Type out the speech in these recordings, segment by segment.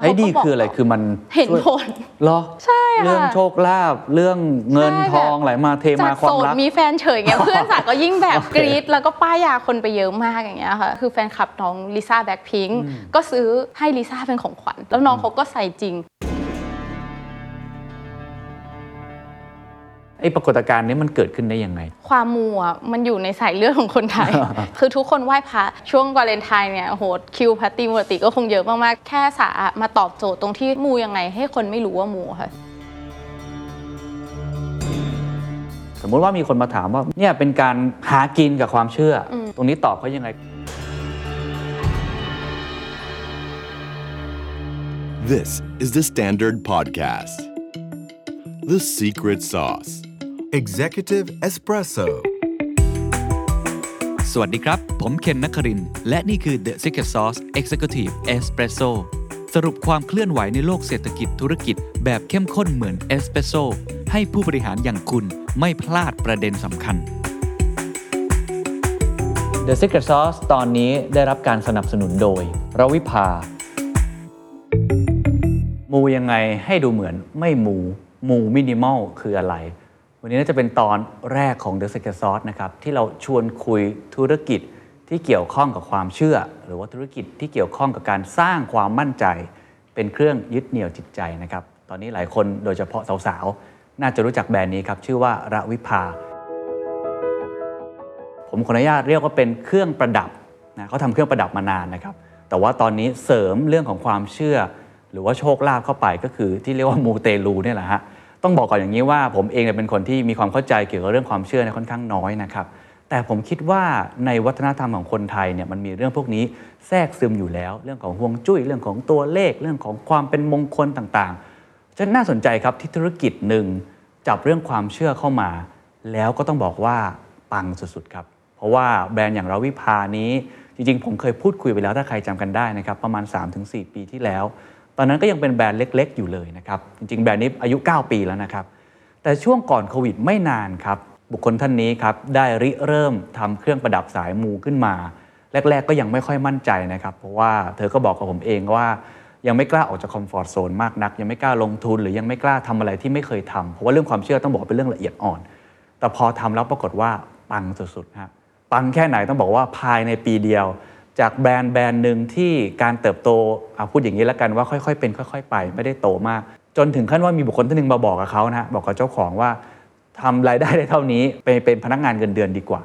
ไอ้ดีเขาก็บกคืออะไรคือมันเห็นช่วยผลเหรอใช่ค่ะเรื่องโชคลาภเรื่องเงินใช่ทองไหลมาเทจามาความกโสดรักมีแฟนเฉยเงี้ยเพื่อนสาวก็ยิ่งแบบโอเคกรี๊ดแล้วก็ป้ายยาคนไปเยอะมากอย่างเงี้ยค่ะคือแฟนคลับน้องลิซ่าแบ็คพิงก็ซื้อให้ลิซ่าเป็นของขวัญแล้วน้องเขาก็ใส่จริง ไอ้ปรากฏการณ์นี้มันเกิดขึ้นได้ยังไง ความมูอะมันอยู่ในสายเลือดของคนไทย คือทุกคนไหว้พระช่วงวาเลนไทน์เนี่ยโอ้โหคิวพัตติมูรติก็คงเยอะมากๆ แค่สามาตอบโจทย์ตรงที่มูยังไง ให้คนไม่รู้ว่ามูค่ะสมมุติว่ามีคนมาถามว่าเนี่ยเป็นการหากินกับความเชื่ออมตรงนี้ตอบเขายังไง This is the Standard Podcast. The Secret Sauce. Executive Espresso สวัสดีครับ ผมเคนนักครินทร์และนี่คือ The Secret Sauce Executive Espresso สรุปความเคลื่อนไหวในโลกเศรษฐกิจธุรกิจแบบเข้มข้นเหมือนเอสเปรสโซให้ผู้บริหารอย่างคุณไม่พลาดประเด็นสำคัญ The Secret Sauce ตอนนี้ได้รับการสนับสนุนโดยรวิภา มูยังไงให้ดูเหมือนไม่มู มูมินิมอลคืออะไร วันนี้น่าจะเป็นตอนแรกของ The Secret Sauce นะครับที่เราชวนคุยธุรกิจที่เกี่ยวข้องกับความเชื่อ หรือว่าธุรกิจที่เกี่ยวข้องกับการสร้างความมั่นใจ เป็นเครื่องยึดเหนี่ยวจิตใจนะครับตอนนี้หลายคนโดยเฉพาะสาวๆ น่าจะรู้จักแบรนด์นี้ครับชื่อว่าระวิภาผมขออนุญาตเรียกว่าเป็นเครื่องประดับนะเขาทำเครื่องประดับมานานนะครับ แต่ว่าตอนนี้เสริมเรื่องของความเชื่อ หรือว่าโชคลาภเข้าไปก็คือที่เรียกว่ามูเตลูเนี่ยแหละฮะ ต้องบอกก่อนอย่างนี้ว่าผมเองเนี่ยเป็นคนที่มีความเข้าใจเกี่ยวกับเรื่องความเชื่อเนี่ยค่อนข้างน้อยนะครับแต่ผมคิดว่าในวัฒนธรรมของคนไทยเนี่ยมันมีเรื่องพวกนี้แทรกซึมอยู่แล้ว เรื่องของฮวงจุ้ยเรื่องของตัวเลข เรื่องของความเป็นมงคลต่างๆฉะนั้นน่าสนใจครับที่ธุรกิจหนึ่งจับเรื่องความเชื่อเข้ามา แล้วก็ต้องบอกว่าปังสุดๆครับเพราะว่าแบรนด์อย่างราวิภานี้ จริงๆ ผมเคยพูดคุยไปแล้วถ้าใครจำกันได้นะครับประมาณ 3-4 ปีที่แล้ว ตอนนั้นก็ยังเป็นแบรนด์เล็ก ๆ อยู่เลยนะครับจริงๆแบรนด์นี้อายุ 9 ปีแล้วนะครับแต่ช่วงก่อนโควิดไม่นานครับบุคคลท่านนี้ครับได้ริเริ่มทำเครื่องประดับสายมูขึ้นมา แรก ๆ ก็ยังไม่ค่อยมั่นใจนะครับ เพราะว่าเธอก็บอกกับผมเองว่ายังไม่กล้าออกจากคอมฟอร์ทโซนมากนัก ยังไม่กล้าลงทุนหรือยังไม่กล้าทำอะไรที่ไม่เคยทำเพราะว่าเรื่องความเชื่อต้องบอกเป็นเรื่องละเอียดอ่อน แต่พอทำแล้วปรากฏว่าปังสุดๆฮะปังแค่ไหนต้องบอกว่าภายในปีเดียว จากแบรนด์แบรนด์หนึ่งที่การเติบโตเอาพูดอย่างนี้แล้วกันว่าค่อยๆเป็นค่อย ๆ ไป ไม่ได้โตมาก จนถึงขั้นว่ามีบุคคลท่านหนึ่งมาบอกกับเขานะบอกกับเจ้าของว่าทำรายได้ได้เท่านี้ไปเป็นพนักงานเงินเดือนดีกว่า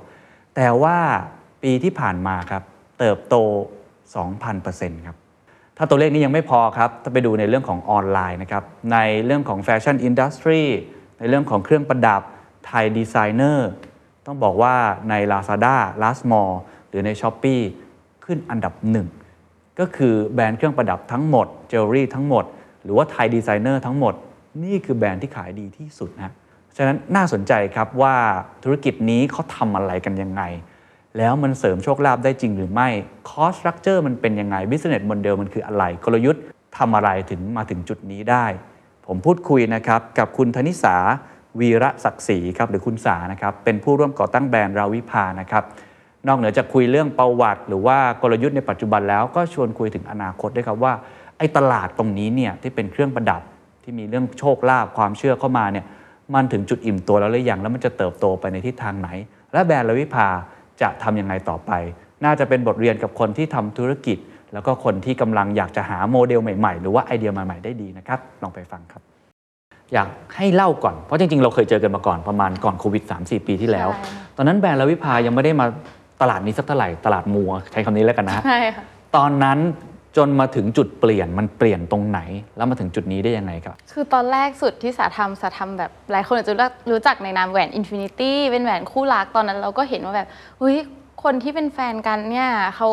แต่ว่าปีที่ผ่านมาครับเติบโต 2,000%ครับถ้าตัวเลขนี้ยังไม่พอครับ ถ้าไปดูในเรื่องของออนไลน์นะครับ ในเรื่องของ fashion industryในเรื่องของเครื่องประดับไทยดีไซเนอร์ต้องบอกว่าใน Lazada l a s t m a l l หรือใน Shopee ขึ้นอันดับหนึ่งก็คือแบรนด์เครื่องประดับทั้งหมดเจลลี่ทั้งหมด หรือว่าไทยดีไซเนอร์ทั้งหมด นี่คือแบรนด์ที่ขายดีที่สุดนะฉะนั้นน่าสนใจครับว่าธุรกิจนี้เขาทำอะไรกันยังไง แล้วมันเสริมโชคลาภได้จริงหรือไม่ cost structure มันเป็นยังไง business model มันคืออะไรกลยุทธ์ทำอะไรถึงมาถึงจุดนี้ได้ ผมพูดคุยนะครับกับคุณธนิสาวีระศักดิ์ศรีครับหรือคุณสานะครับเป็นผู้ร่วมก่อตั้งแบรนด์ราวิภานะครับ นอกเหนือจากคุยเรื่องประวัติ หรือว่ากลยุทธ์ในปัจจุบันแล้วก็ชวนคุยถึงอนาคตด้วยครับว่าไอ้ตลาดตรงนี้เนี่ยที่เป็นเครื่องประดับที่มีเรื่องโชคลาภความเชื่อเข้ามาเนี่ยมันถึงจุดอิ่มตัวแล้วหรือยังแล้วมันจะเติบโตไปในทิศทางไหน และแบรนด์ราวิภาจะทำยังไงต่อไป น่าจะเป็นบทเรียนกับคนที่ทำธุรกิจ แล้วก็คนที่กำลังอยากจะหาโมเดลใหม่ๆ หรือว่าไอเดียใหม่ๆได้ดีนะครับลองไปฟังครับ อยากให้เล่าก่อนเพราะจริงๆ เราเคยเจอกันมาก่อนประมาณก่อนโควิด3-4 ปีที่แล้วใช่ตอนนั้นแบรนด์ราวิภายังไม่ได้มา ตลาดนี้สักเท่าไหร่ตลาดมูใช้คำนี้แล้วกันนะใช่ค่ะตอนนั้นจนมาถึงจุดเปลี่ยนมันเปลี่ยนตรงไหน แล้วมาถึงจุดนี้ได้ยังไงครับ คือตอนแรกสุดที่สาทำสาทำแบบหลายคนอาจจะรู้รู้จักในนามแหวนอินฟินิตี้เป็นแหวนคู่รักตอนนั้นเราก็เห็นว่าแบบเฮ้ย คนที่เป็นแฟนกันเนี่ยเขา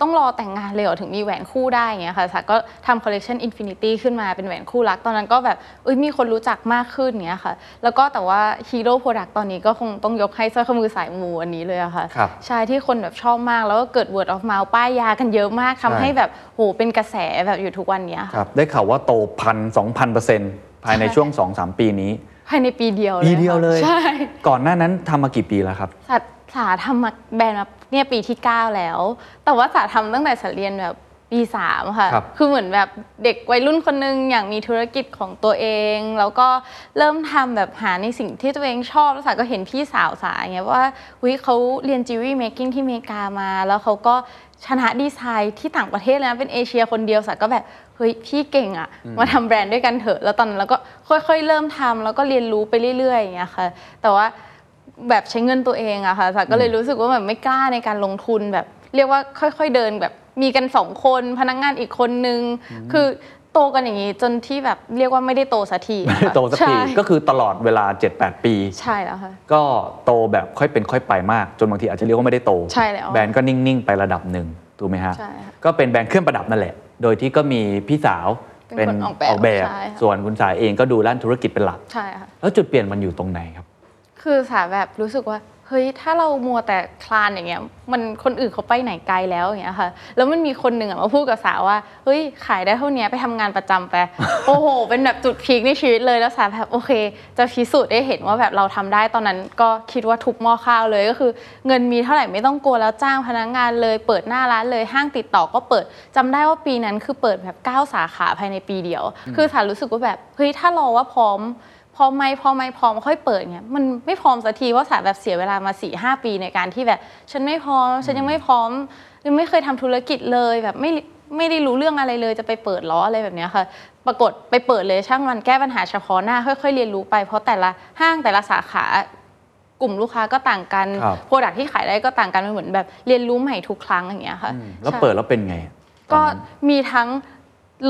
ต้องรอแต่งงานเลยเหรอถึงมีแหวนคู่ได้อย่างเงี้ยค่ะสาก็ทำคอลเล t ชันอินฟินิตี้ขึ้นมาเป็นแหวนคู่รัก ตอนนั้นก็แบบเอ้ยมีคนรู้จักมากขึ้นเงี้ยค่ะ แล้วก็แต่ว่า hero product ตอนนี้ก็คงต้องยกให้สร้อยข้อมือสายมูอันนี้เลยอะค่ะครับใช่ที่คนแบบชอบมากแล้วก็เกิด word of mouth ป้ายยากันเยอะมากทำใช่ให้แบบโหเป็นกระแสแบบอยู่ทุกวันเนี้ยค่ะครับได้ข่าวว่าโตพันสองพันเปอร์เซ็นต์ภายในช่วง2-3ปีนี้ ภายในปีเดียวเลยปีเดียวเลยค่ะใช่ ก่อนหน้านั้นทำมากี่ปีแล้วครับสา สาทำมาแบรนด์มาเนี่ยปีที่ 9 แล้ว แต่ว่าสาทำตั้งแต่สาเรียนแบบปีสามค่ะ ครับ คือเหมือนแบบเด็กวัยรุ่นคนนึงอยากมีธุรกิจของตัวเอง แล้วก็เริ่มทำแบบหาในสิ่งที่ตัวเองชอบแล้วสาก็เห็นพี่สาวสาเงี้ยค่ะว่าวิเขาเรียน jewelry making ที่อเมริกามา แล้วเขาก็ชนะดีไซน์ที่ต่างประเทศเลยนะเป็นเอเชียคนเดียวสาก็แบบเฮ้ยพี่เก่งอะมาทำแบรนด์ด้วยกันเถอะ แล้วตอนนั้นเราก็ค่อยๆ เริ่มทำแล้วก็เรียนรู้ไปเรื่อยๆอย่างเงี้ยค่ะ แต่ว่า แบบใช้เงินตัวเองอะค่ะสาก็เลยรู้สึกว่าแบบไม่กล้าในการลงทุนแบบ เรียกว่าค่อย ๆเดินแบบมีกันสองคนพนักงานอีกคนนึง คือโตกันอย่างนี้จนที่แบบเรียกว่าไม่ได้โตสักทีอะค่ะโตสักทีใช่ก็คือตลอดเวลา 7-8 ปี ใช่แล้วค่ะก็โตแบบค่อยเป็นค่อยไปมาก จนบางทีอาจจะเรียกว่าไม่ได้โตใช่แล้วแบรนด์ก็นิ่ง ๆ ไประดับหนึ่งถูกไหมฮะใช่ค่ะก็เป็นแบรนด์เครื่องประดับนั่นแหละ โดยที่ก็มีพี่สาวเป็นคนออกแบบออกแบบใช่ค่ะส่วนคุณสายเองก็ดูด้านธุรกิจเป็นหลักใช่ค่ะแล้วจุดเปลี่ยนมันอยู่ตรงไหนครับ คือสาแบบรู้สึกว่าเฮ้ยถ้าเรามัวแต่คลานอย่างเงี้ยมันคนอื่นเขาไปไหนไกลแล้วอย่างเงี้ยค่ะ แล้วมันมีคนหนึ่งอะมาพูดกับสาว่าเฮ้ยขายได้เท่านี้ไปทำงานประจำไป โอ้โห เป็นแบบจุดพีคในชีวิตเลยแล้วสาแบบโอเค จะพิสูจน์ได้เห็นว่าแบบเราทำได้ตอนนั้นก็คิดว่าทุบหม้อข้าวเลยก็คือ เงินมีเท่าไหร่ไม่ต้องกลัวแล้วจ้างพนักงานเลย เปิดหน้าร้านเลยห้างติดต่อก็เปิดจำได้ว่าปีนั้นคือเปิดแบบเก้าสาขาภายในปีเดียว คือสารู้สึกว่าแบบเฮ้ยถ้ารอว่าพร้อม พอไม่พอไม่พร้อมค่อยเปิดเงี้ยมันไม่พร้อมสักทีเพราะสาแบบเสียเวลามา4ี่หปีในการที่แบบ ฉันไม่พร้อม ฉันยังไม่พร้อมยังไม่เคยทำธุรกิจเลยแบบไม่ไม่ได้รู้เรื่องอะไรเลยจะไปเปิดล้ออะไรแบบเนี้ยค่ะ ปรากฏไปเปิดเลยช่างมันแก้ปัญหาเฉพาะหน้า ค่อยๆเรียนรู้ไป เพราะแต่ละห้างแต่ละสาขากลุ่มลูกค้าก็ต่างกันครับ product ที่ขายได้ก็ต่างกันมันเหมือนแบบเรียนรู้ใหม่ทุกครั้งอย่างเงี้ยค่ะแล้วใช่เปิดแล้วเป็นไงก็ตอนนั้นมีทั้ง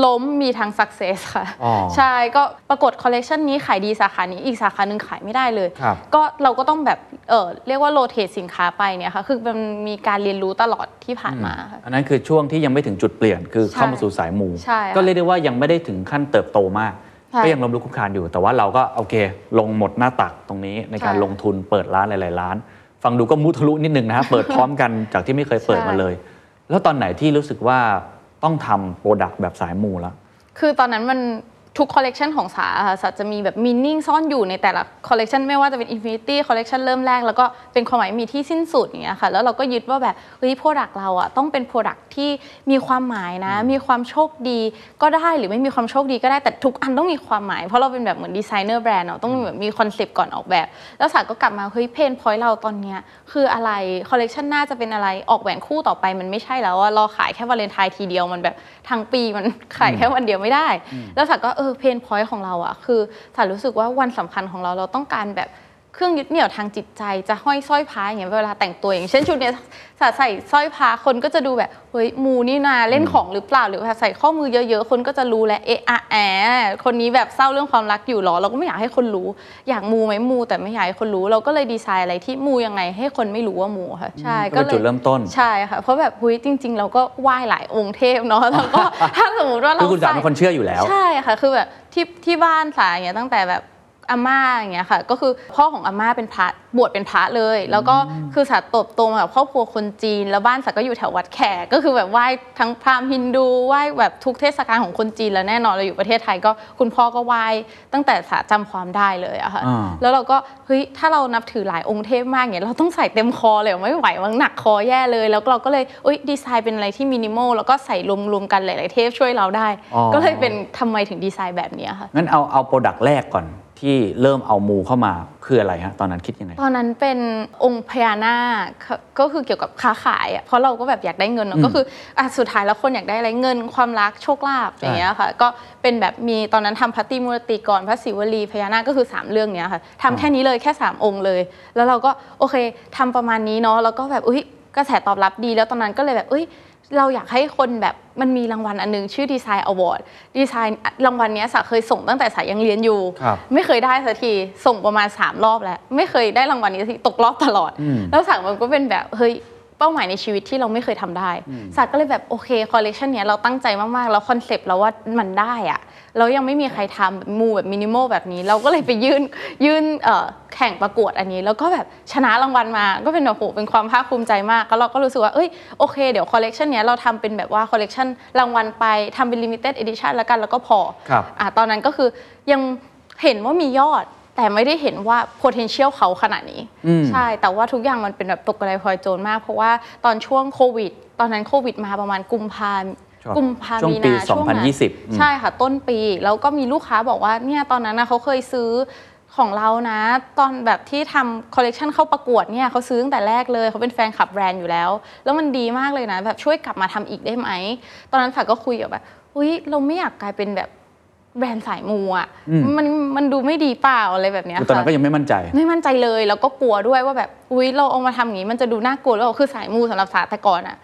ล้มมีทั้ง success ค่ะ อ๋อใช่ ก็ปรากฏคอลเลกชันนี้ขายดีสาขานี้ อีกสาขาหนึ่งขายไม่ได้เลย ครับก็เราก็ต้องแบบเออเรียกว่า rotate สินค้าไปเนี่ยค่ะ คือมันมีการเรียนรู้ตลอดที่ผ่านมาค่ะ อันนั้นคือช่วงที่ยังไม่ถึงจุดเปลี่ยนคือเข้ามาสู่สายมู ใช่ค่ะก็เรียกได้ว่ายังไม่ได้ถึงขั้นเติบโตมาก ใช่ก็ยังล้มลุกคลุกคลานอยู่ แต่ว่าเราก็โอเค ลงหมดหน้าตักตรงนี้ในการใช่ลงทุนเปิดร้านหลายๆร้าน ฟังดูก็มุทะลุนิดนึงนะฮะ เปิดพร้อมกันจากที่ไม่เคยเปิดมาเลย แล้วตอนไหนที่รู้สึกว่า ต้องทำ product แบบสายมูแล้ว คือตอนนั้นมัน ทุกคอลเลกชันของสาอะค่ะสาจะมีแบบ meaning ซ่อนอยู่ในแต่ละคอลเลกชันไม่ว่าจะเป็น Infinity คอลเลกชันเริ่มแรก แล้วก็เป็นความหมายมีที่สิ้นสุดอย่างเงี้ยค่ะแล้วเราก็ยึดว่าแบบเฮ้ย product เราอะต้องเป็น product ที่มีความหมายนะ มีความโชคดีก็ได้หรือไม่มีความโชคดีก็ได้แต่ทุกอันต้องมีความหมาย เพราะเราเป็นแบบเหมือน designer brand เนาะต้องมีแบบมี concept ก่อนออกแบบ แล้วสาก็กลับมาเฮ้ย pain point เราตอนเนี้ยคืออะไรคอลเลกชันหน้าจะเป็นอะไรออกแหวนคู่ต่อไปมันไม่ใช่แล้วอะเราขายแค่วาเลนไทน์ทีเดียวมันแบบทั้งปีมันขายแค่วันเดียวไม่ได้ แล้วสาก็เออ pain point ของเราอะคือสารู้สึกว่าวันสำคัญของเราเราต้องการแบบ เครื่องยึดเหนี่ยวทางจิตใจจะห้อยสร้อยพระอย่างเงี้ยเวลาแต่งตัวอย่างเช่นชุดเนี้ยสักใส่สร้อยพระคนก็จะดูแบบเฮ้ยมูนี่นาเล่นของหรือเปล่าหรือว่าใส่ข้อมือเยอะๆ คนก็จะรู้แหละเอะอะแอะคนนี้แบบเศร้าเรื่องความรักอยู่หรอ เราก็ไม่อยากให้คนรู้ อยากมูไหมมู แต่ไม่อยากให้คนรู้เราก็เลยดีไซน์อะไรที่มูยังไงให้คนไม่รู้ว่ามูค่ะใช่ก็เป็นจุดเริ่มต้นใช่ค่ะเพราะแบบหุยจริง ๆ เราก็ไหว้หลายองค์เทพเนาะแล้วก็ถ้าสมมติว่าเราคือคุณสาใส่เป็นคนเชื่ออยู่แล้ว ใช่ค่ะคือแบบที่ที่บ้านสายอย่างเงี้ยตั้งแต่แบบ อาม่าอย่างเงี้ยค่ะ ก็คือพ่อของอาม่าเป็นพระบวชเป็นพระเลย แล้วก็คือสาโตบโตมาแบบครอบครัวคนจีน แล้วบ้านสาก็อยู่แถววัดแขกก็คือแบบไหว้ทั้งพราหมณ์ฮินดูไหว้แบบทุกเทศกาลของคนจีนแล้วแน่นอนเราอยู่ประเทศไทยก็คุณพ่อก็ไหว้ตั้งแต่สาจำความได้เลยอะค่ะอ่าแล้วเราก็เฮ้ยถ้าเรานับถือหลายองค์เทพมากเนี่ยเราต้องใส่เต็มคอเลยเหรอไม่ไหวมันหนักคอแย่เลย แล้วเราก็เลยเอ้ยดีไซน์เป็นอะไรที่มินิมอลแล้วก็ใส่รวมๆกันหลาย ๆ เทพช่วยเราได้อ๋อก็เลยเป็นทำไมถึงดีไซน์แบบเนี้ยค่ะงั้นเอาเอา product แรกก่อน ที่เริ่มเอามูเข้ามาคืออะไรฮะตอนนั้นคิดยังไง ตอนนั้นเป็นองค์พญานาคก็คือเกี่ยวกับค้าขายอะเพราะเราก็แบบอยากได้เงินเนอือะมก็คืออะสุดท้ายแล้วคนอยากได้อะไรเงินความรักโชคลาภอย่างเงี้ยค่ะ ก็เป็นแบบมีตอนนั้นทำพระตรีมูรติพระสีวลีพญานาคก็คือ 3 เรื่องเนี้ยค่ะทำแค่นี้เลยแค่ 3 องค์เลย แล้วเราก็โอเคทำประมาณนี้เนาะแล้วก็แบบอุ้ยกระแสตอบรับดีแล้วตอนนั้นก็เลยแบบเอ้ย เราอยากให้คนแบบมันมีรางวัลอันนึง ชื่อ design award design รางวัลเนี้ยสาเคยส่งตั้งแต่สายังเรียนอยู่ครับไม่เคยได้สักทีส่งประมาณ 3 รอบแล้ว ไม่เคยได้รางวัลนี้สักทีตกรอบตลอดอืมแล้วสามันก็เป็นแบบเฮ้ยเป้าหมายในชีวิตที่เราไม่เคยทำได้สาก็เลยแบบโอเคคอลเลกชันเนี้ยเราตั้งใจมากๆ แล้ว concept เราว่ามันได้อะ แล้วยังไม่มีใครทำแบบมูแบบมินิมอลแบบนี้ เราก็เลยไปยื่นยื่นเอ่อแข่งประกวดอันนี้ แล้วก็แบบชนะรางวัลมาก็เป็นแบบโหเป็นความภาคภูมิใจมากแล้วเราก็รู้สึกว่าเอ้ยโอเคเดี๋ยวคอลเลกชันเนี้ยเราทำเป็นแบบว่าคอลเลกชันรางวัลไปทำเป็น limited edition แล้วกันแล้วก็พอครับอะตอนนั้นก็คือยังเห็นว่ามียอดแต่ไม่ได้เห็นว่า potential เขาขนาดนี้อืมใช่ แต่ว่าทุกอย่างมันเป็นแบบตกกระไดพลอยโจรมาก เพราะว่าตอนช่วงโควิด ตอนนั้นโควิดมาประมาณกุมภาช่วง กุมภาช่วงมีปี นาช่วงนั้น2020อืม ใช่ค่ะ ต้นปี แล้วก็มีลูกค้าบอกว่าเนี่ยตอนนั้นนะเขาเคยซื้อของเรานะ ตอนแบบที่ทำคอลเลกชันเข้าประกวดเนี่ยเขาซื้อตั้งแต่แรกเลยเขาเป็นแฟนคลับแบรนด์อยู่แล้ว แล้วมันดีมากเลยนะ แบบช่วยกลับมาทำอีกได้ไหม ตอนนั้นฝากก็คุยกับแบบอุ้ยเราไม่อยากกลายเป็นแบบแบรนด์สายมูอะอืม มันมันดูไม่ดีเปล่าอะไรแบบเนี้ยคือตอนนั้นค่ะ ก็ยังไม่มั่นใจ ไม่มั่นใจเลยแล้วก็กลัวด้วยว่าแบบอุ้ยเราเอามาทำอย่างนี้มันจะดูน่ากลัวแล้วคือสายมูสำหรับสาแต่ก่อนอะ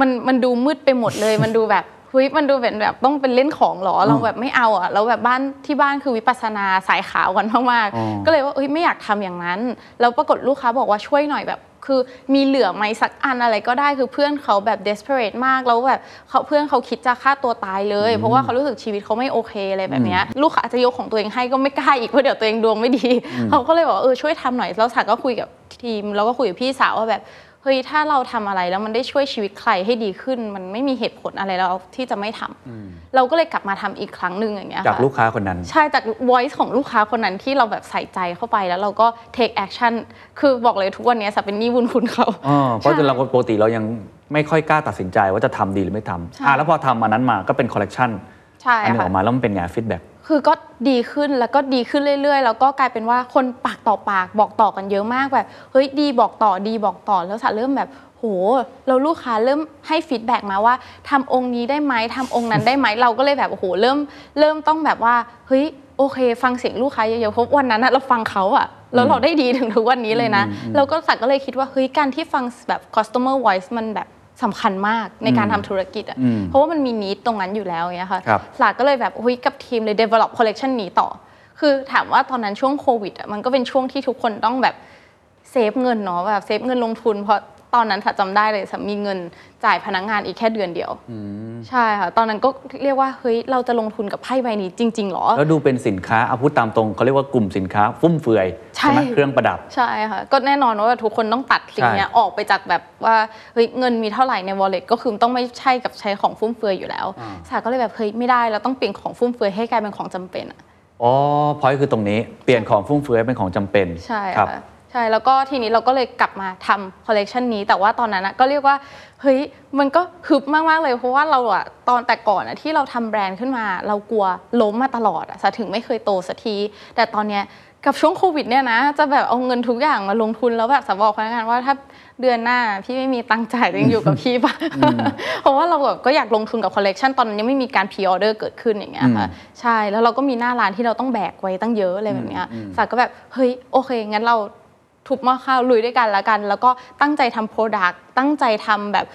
มันมันดูมืดไปหมดเลย มันดูแบบเฮ้ยมันดูเป็นแบบต้องเป็นเล่นของเหรอเราแบบไม่เอาอะแล้วแบบบ้านที่บ้านคือวิปัสสนาสายขาวกันมากอ๋อๆก็เลยว่าเอ้ยไม่อยากทำอย่างนั้นแล้วปรากฏลูกค้าบอกว่าช่วยหน่อยแบบคือมีเหลือไหมสักอันอะไรก็ได้คือเพื่อนเขาแบบ desperate มากแล้วแบบเขาเพื่อนเขาคิดจะฆ่าตัวตายเลย เพราะว่าเขารู้สึกชีวิตเขาไม่โอเคอะไรแบบเนี้ยลูกค้าอาจจะยกของตัวเองให้ก็ไม่กล้าอีกเพราะเดี๋ยวตัวเองดวงไม่ดีเขาก็เลยบอกว่าเออช่วยทำหน่อยแล้วสาก็คุยกับทีมแล้วก็คุยกับพี่สาวว่าแบบ เฮ้ยถ้าเราทำอะไรแล้วมันได้ช่วยชีวิตใครให้ดีขึ้น มันไม่มีเหตุผลอะไรแล้วที่จะไม่ทำเราก็เลยกลับมาทำอีกครั้งหนึ่งอย่างเงี้ยจากค่ะลูกค้าคนนั้น ใช่จาก voice ของลูกค้าคนนั้นที่เราแบบใส่ใจเข้าไปแล้วเราก็ take action คือบอกเลยทุกวันนี้สาเป็นหนี้บุญคุณเขาอ๋อเพราะใช่เราปกติเรายังไม่ค่อยกล้าตัดสินใจว่าจะทำดีหรือไม่ทำใช่อะแล้วพอทำอันนั้นมาก็เป็นคอลเลกชันใช่อันหนึ่งอค่ะออกมาแล้วมันเป็นไง feedback คือก็ดีขึ้นแล้วก็ดีขึ้นเรื่อยๆ แล้วก็กลายเป็นว่าคนปากต่อปากบอกต่อกันเยอะมากแบบเฮ้ยดีบอกต่อดีบอกต่อแล้วสาเริ่มแบบโหเราลูกค้าเริ่มให้ feedback มาว่าทำองค์นี้ได้ไหมทำองค์นั้นได้ไหมเราก็เลยแบบโอ้โหเริ่มเริ่มต้องแบบว่าเฮ้ยโอเค ฟังเสียงลูกค้าเยอะๆเพราะวันนั้นอะเราฟังเขาอะแล้วเราได้ดีถึงทุกวันนี้เลยนะ เราก็สักก็เลยคิดว่าเฮ้ยการที่ฟังแบบ customer voice มันแบบ สำคัญมากในการทำธุรกิจอะอืมเพราะว่ามันมีนิดตรงนั้นอยู่แล้วอย่างเงี้ยค่ะครับสลากก็เลยแบบเฮ้ยกับทีมเลย develop collection นี้ต่อ คือถามว่าตอนนั้นช่วงโควิดอะมันก็เป็นช่วงที่ทุกคนต้องแบบเซฟเงินเนาะแบบเซฟเงินลงทุนเพราะ ตอนนั้นถ้าจำได้เลยสามีเงินจ่ายพนักงานอีกแค่เดือนเดียวใช่ค่ะ ตอนนั้นก็เรียกว่าเฮ้ยเราจะลงทุนกับไพ่ใบนี้จริง ๆ หรอ แล้วดูเป็นสินค้าเอาพูดตามตรงเขาเรียกว่ากลุ่มสินค้า ฟุ่มเฟือยใช่ ไหมเครื่องประดับ ใช่ค่ะ ก็แน่นอนว่าทุกคนต้องตัดสิ่งเนี้ยใช่ ออกไปจากแบบว่าเฮ้ยเงินมีเท่าไหร่ใน wallet ก็คือต้องไม่ใช่กับใช้ของฟุ่มเฟือยอยู่แล้วอ่าสาก็เลยแบบเฮ้ยไม่ได้เราต้องเปลี่ยนของฟุ่มเฟือยให้กลายเป็นของจำเป็นอะ อ๋อพอยคือตรงนี้เปลี่ยนของฟุ่มเฟือยเป็นของจำเป็นใช่ครับ ค่ะ ใช่แล้วก็ทีนี้เราก็เลยกลับมาทำคอลเลกชันนี้ แต่ว่าตอนนั้นอะก็เรียกว่าเฮ้ยมันก็ฮึบมากๆเลยเพราะว่าเราอะตอนแต่ก่อนอะที่เราทำแบรนด์ขึ้นมา เรากลัวล้มมาตลอดอะสาถึงไม่เคยโตสักที แต่ตอนเนี้ยกับช่วงโควิดเนี่ยนะ จะแบบเอาเงินทุกอย่างมาลงทุนแล้วแบบสาบอกพนักงานว่าถ้าเดือนหน้าพี่ไม่มีตังค์จ่ายยังอยู่กับพี่ปะเพราะว่าเราแบบก็อยากลงทุนกับคอลเลกชันตอนนั้นยังไม่มีการ pre-order เกิดขึ้นอย่างเงี้ยค่ะใช่แล้วเราก็มีหน้าร้านที่เราต้องแบกไว้ตั้งเยอะอะไรแบบเนี้ยสาก็แบบเฮ้ยโอเคงั้นเรา ทุบหม้อข้าวลุยด้วยกันแล้วกัน แล้วก็ตั้งใจทำ product ตั้งใจทำแบบ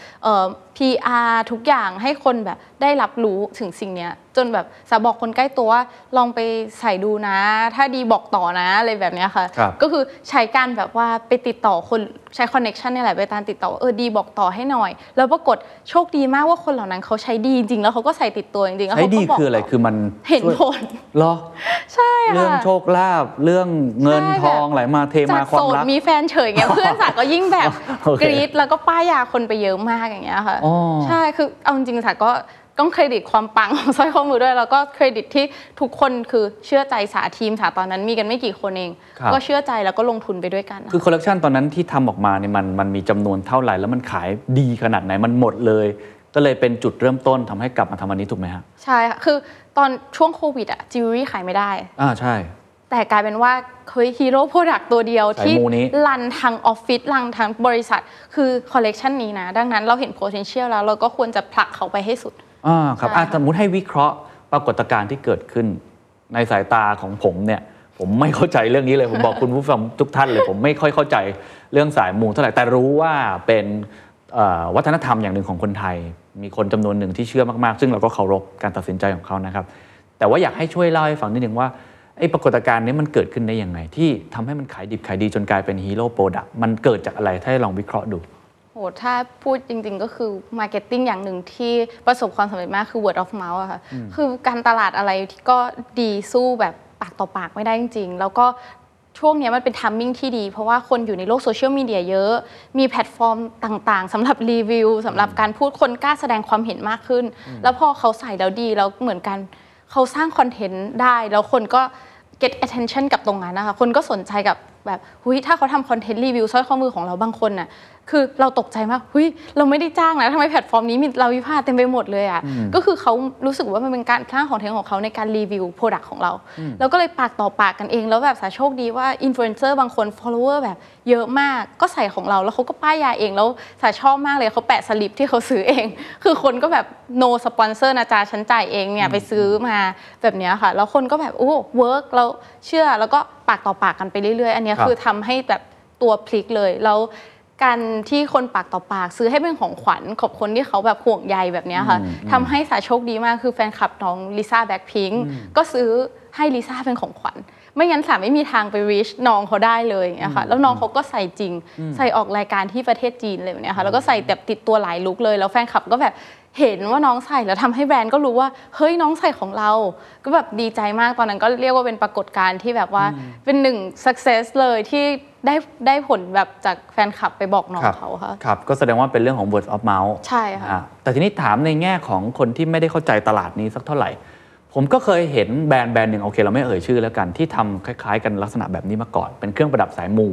PR ทุกอย่างให้คนแบบได้รับรู้ถึงสิ่งเนี้ย จนแบบสาบอกคนใกล้ตัวว่าลองไปใส่ดูนะ ถ้าดีบอกต่อนะอะไรแบบเนี้ยค่ะ ครับ ก็คือใช้การแบบว่าไปติดต่อคนใช้ connection เนี่ยแหละไปตามติดต่อว่าเออดีบอกต่อให้หน่อย แล้วปรากฏโชคดีมากว่าคนเหล่านั้นเขาใช้ดีจริงๆแล้วเขาก็ใส่ติดตัวจริงๆแล้วใช้เขาดีก็บอกคืออะไรต่คือมันเห็นช่วยผล เหรอ ใช่ค่ะ เรื่องโชคลาภเรื่องเงินใช่ทองไหลมาเทมาจากควาโสมดรัก มีแฟนเฉยเงี้ย เพื่อนสาวก็ยิ่งแบบโอเคกรี๊ดแล้วก็ป้ายยาคนไปเยอะมากอย่างเงี้ยค่ะอ๋อใช่คือเอาจริงๆสาวก็ต้องเครดิตความปังของสร้อยข้อมือด้วย แล้วก็เครดิตที่ทุกคนคือเชื่อใจสาทีมสาตอนนั้นมีกันไม่กี่คนเอง ครับ ก็เชื่อใจแล้วก็ลงทุนไปด้วยกันนะ คือคอลเลกชันตอนนั้นที่ทำออกมาเนี่ยมันมันมีจำนวนเท่าไหร่ แล้วมันขายดีขนาดไหนมันหมดเลย ก็เลยเป็นจุดเริ่มต้นทำให้กลับมาทำอันนี้ถูกไหมฮะใช่ค่ะ คือตอนช่วงโควิดอะจิวเวลรี่ขายไม่ได้ อ่าใช่ แต่กลายเป็นว่าเฮ้ย hero product ตัวเดียวสายที่มูนี้ run ทั้งออฟฟิศ run ทั้งบริษัท คือคอลเลกชันนี้นะ ดังนั้นเราเห็น potential แล้วเราก็ควรจะผลักเขาไปให้สุดอ่าครับใช่อะค่ะสมมติให้วิเคราะห์ปรากฏการณ์ที่เกิดขึ้น ในสายตาของผมเนี่ยผมไม่เข้าใจเรื่องนี้เลย ผมบอกคุณผู้ฟังทุกท่านเลย ผมไม่ค่อยเข้าใจเรื่องสายมูเท่าไหร่แต่รู้ว่าเป็นเอ่อวัฒนธรรมอย่างหนึ่งของคนไทย มีคนจำนวนหนึ่งที่เชื่อมากๆ ซึ่งเราก็เคารพการตัดสินใจของเขานะครับ แต่ว่าอยากให้ช่วยเล่าให้ฟังนิดนึงว่า ไอ้ปรากฏการณ์นี้มันเกิดขึ้นได้ยังไง ที่ทำให้มันขายดิบขายดีจนกลายเป็น hero product มันเกิดจากอะไรถ้าให้ลองวิเคราะห์ดูโหถ้าพูดจริง ๆ ก็คือ Marketing อย่างหนึ่งที่ประสบความสำเร็จมากคือ word of mouth อะค่ะ คือการตลาดอะไรที่ก็ดีสู้แบบปากต่อปากไม่ได้จริง ๆ แล้วก็ช่วงเนี้ยมันเป็น timing ที่ดี เพราะว่าคนอยู่ในโลกโซเชียลมีเดียเยอะ มีแพลตฟอร์มต่างๆสำหรับรีวิวสำหรับการพูดคนกล้าแสดงความเห็นมากขึ้น แล้วพอเขาใส่แล้วดี แล้วเหมือนกัน เขาสร้างคอนเทนต์ได้ แล้วคนก็ get attention กับตรงนั้นนะคะ คนก็สนใจกับ แบบหุยถ้าเขาทำคอนเทนต์รีวิวสร้อยข้อมือของเราบางคนน่ะคือเราตกใจมากหุยเราไม่ได้จ้างนะทำไมแพลตฟอร์มนี้มี RAVIPA เต็มไปหมดเลยอะก็คือเขารู้สึกว่ามันเป็นการสร้างคอนเทนต์ของเขาในการรีวิว product ของเราแล้วก็เลยปากต่อปากกันเอง แล้วแบบสาโชคดีว่าอินฟลูเอนเซอร์บางคน follower แบบเยอะมากก็ใส่ของเราแล้วเขาก็ป้ายยาเองแล้วสาชอบมากเลยเขาแปะสลิปที่เขาซื้อเอง คือคนก็แบบ no sponsor นะจ๊ะฉันจ่ายเองเนี่ยไปซื้อมาแบบเนี้ยค่ะ แล้วคนก็แบบโอ้ work เราเชื่อแล้วก็ ปากต่อปากกันไปเรื่อยๆ อันเนี้ยครับคือทำให้แบบตัวพลิกเลยแล้วการที่คนปากต่อปากซื้อให้เป็นของขวัญขอบคนที่เขาแบบห่วงใยแบบเนี้ยค่ะทำให้สาโชคดีมากคือแฟนคลับน้องลิซ่าแบ็คพิงก็ซื้อให้ลิซ่าเป็นของขวัญ ไม่งั้นสาไม่มีทางไป reach น้องเขาได้เลยอย่างเงี้ยค่ะแล้วน้องเขาก็ใส่จริง ใส่ออกรายการที่ประเทศจีนเลยแบบเนี้ยค่ะแล้วก็ใส่แบบติดตัวหลายลุคเลย แล้วแฟนคลับก็แบบ เห็นว่าน้องใส่แล้วทำให้แบรนด์ก็รู้ว่า เฮ้ยน้องใส่ของเรา ก็แบบดีใจมากตอนนั้นก็เรียกว่าเป็นปรากฏการณ์ที่แบบว่าเป็นหนึ่ง success เลยที่ได้ได้ผลแบบจากแฟนคลับไปบอกน้องครับเขาค่ะครับก็แสดงว่าเป็นเรื่องของ word of mouth ใช่ค่ะอ่าแต่ทีนี้ถามในแง่ของคนที่ไม่ได้เข้าใจตลาดนี้สักเท่าไหร่ ผมก็เคยเห็นแบรนด์แบรนด์หนึ่งโอเค เราไม่เอ่ยชื่อแล้วกันที่ทำคล้าย ๆ กันลักษณะแบบนี้มาก่อน เป็นเครื่องประดับสายมู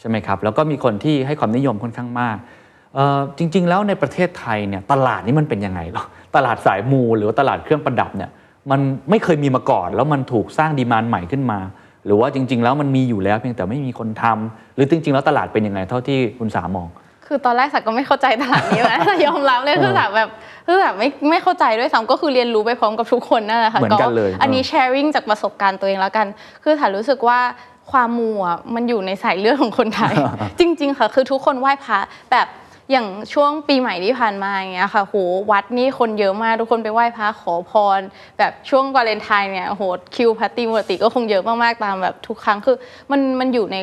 ใช่ไหมครับแล้วก็มีคนที่ให้ความนิยมค่อนข้างมากเอ่อ จริง ๆ แล้วในประเทศไทยเนี่ยตลาดนี้มันเป็นยังไงหรอตลาดสายมูหรือว่าตลาดเครื่องประดับเนี่ยมันไม่เคยมีมาก่อน แล้วมันถูกสร้างดีมานใหม่ขึ้นมา หรือว่าจริง ๆ แล้วมันมีอยู่แล้ว เพียงแต่ไม่มีคนทำหรือจริง ๆ แล้วตลาดเป็นยังไงเท่าที่คุณสามอง คือตอนแรกสักก็ไม่เข้าใจตลาดนี้นะยอมรับเลยคือแบบแบบคือแบบไม่ไม่เข้าใจด้วยซ้ำก็คือเรียนรู้ไปพร้อมกับทุกคนนั่นแหละค่ะเหมือนกันเลยอันนี้แชร์ริ่งจากประสบการณ์ตัวเองแล้วกัน คือถ่ายรู้สึกว่าความมัวมันอยู่ในสายเลือดของคนไทย จริง ๆ ค่ะ คือทุกคนไหว้พระแบบ อย่างช่วงปีใหม่ที่ผ่านมาอย่างเงี้ยค่ะโหวัดนี่คนเยอะมากทุกคนไปไหว้พระขอพร แบบช่วงวาเลนไทน์เนี่ยโหคิวพระตรีปกติก็คงเยอะมากๆตามแบบทุกครั้งคือมันมันอยู่ใน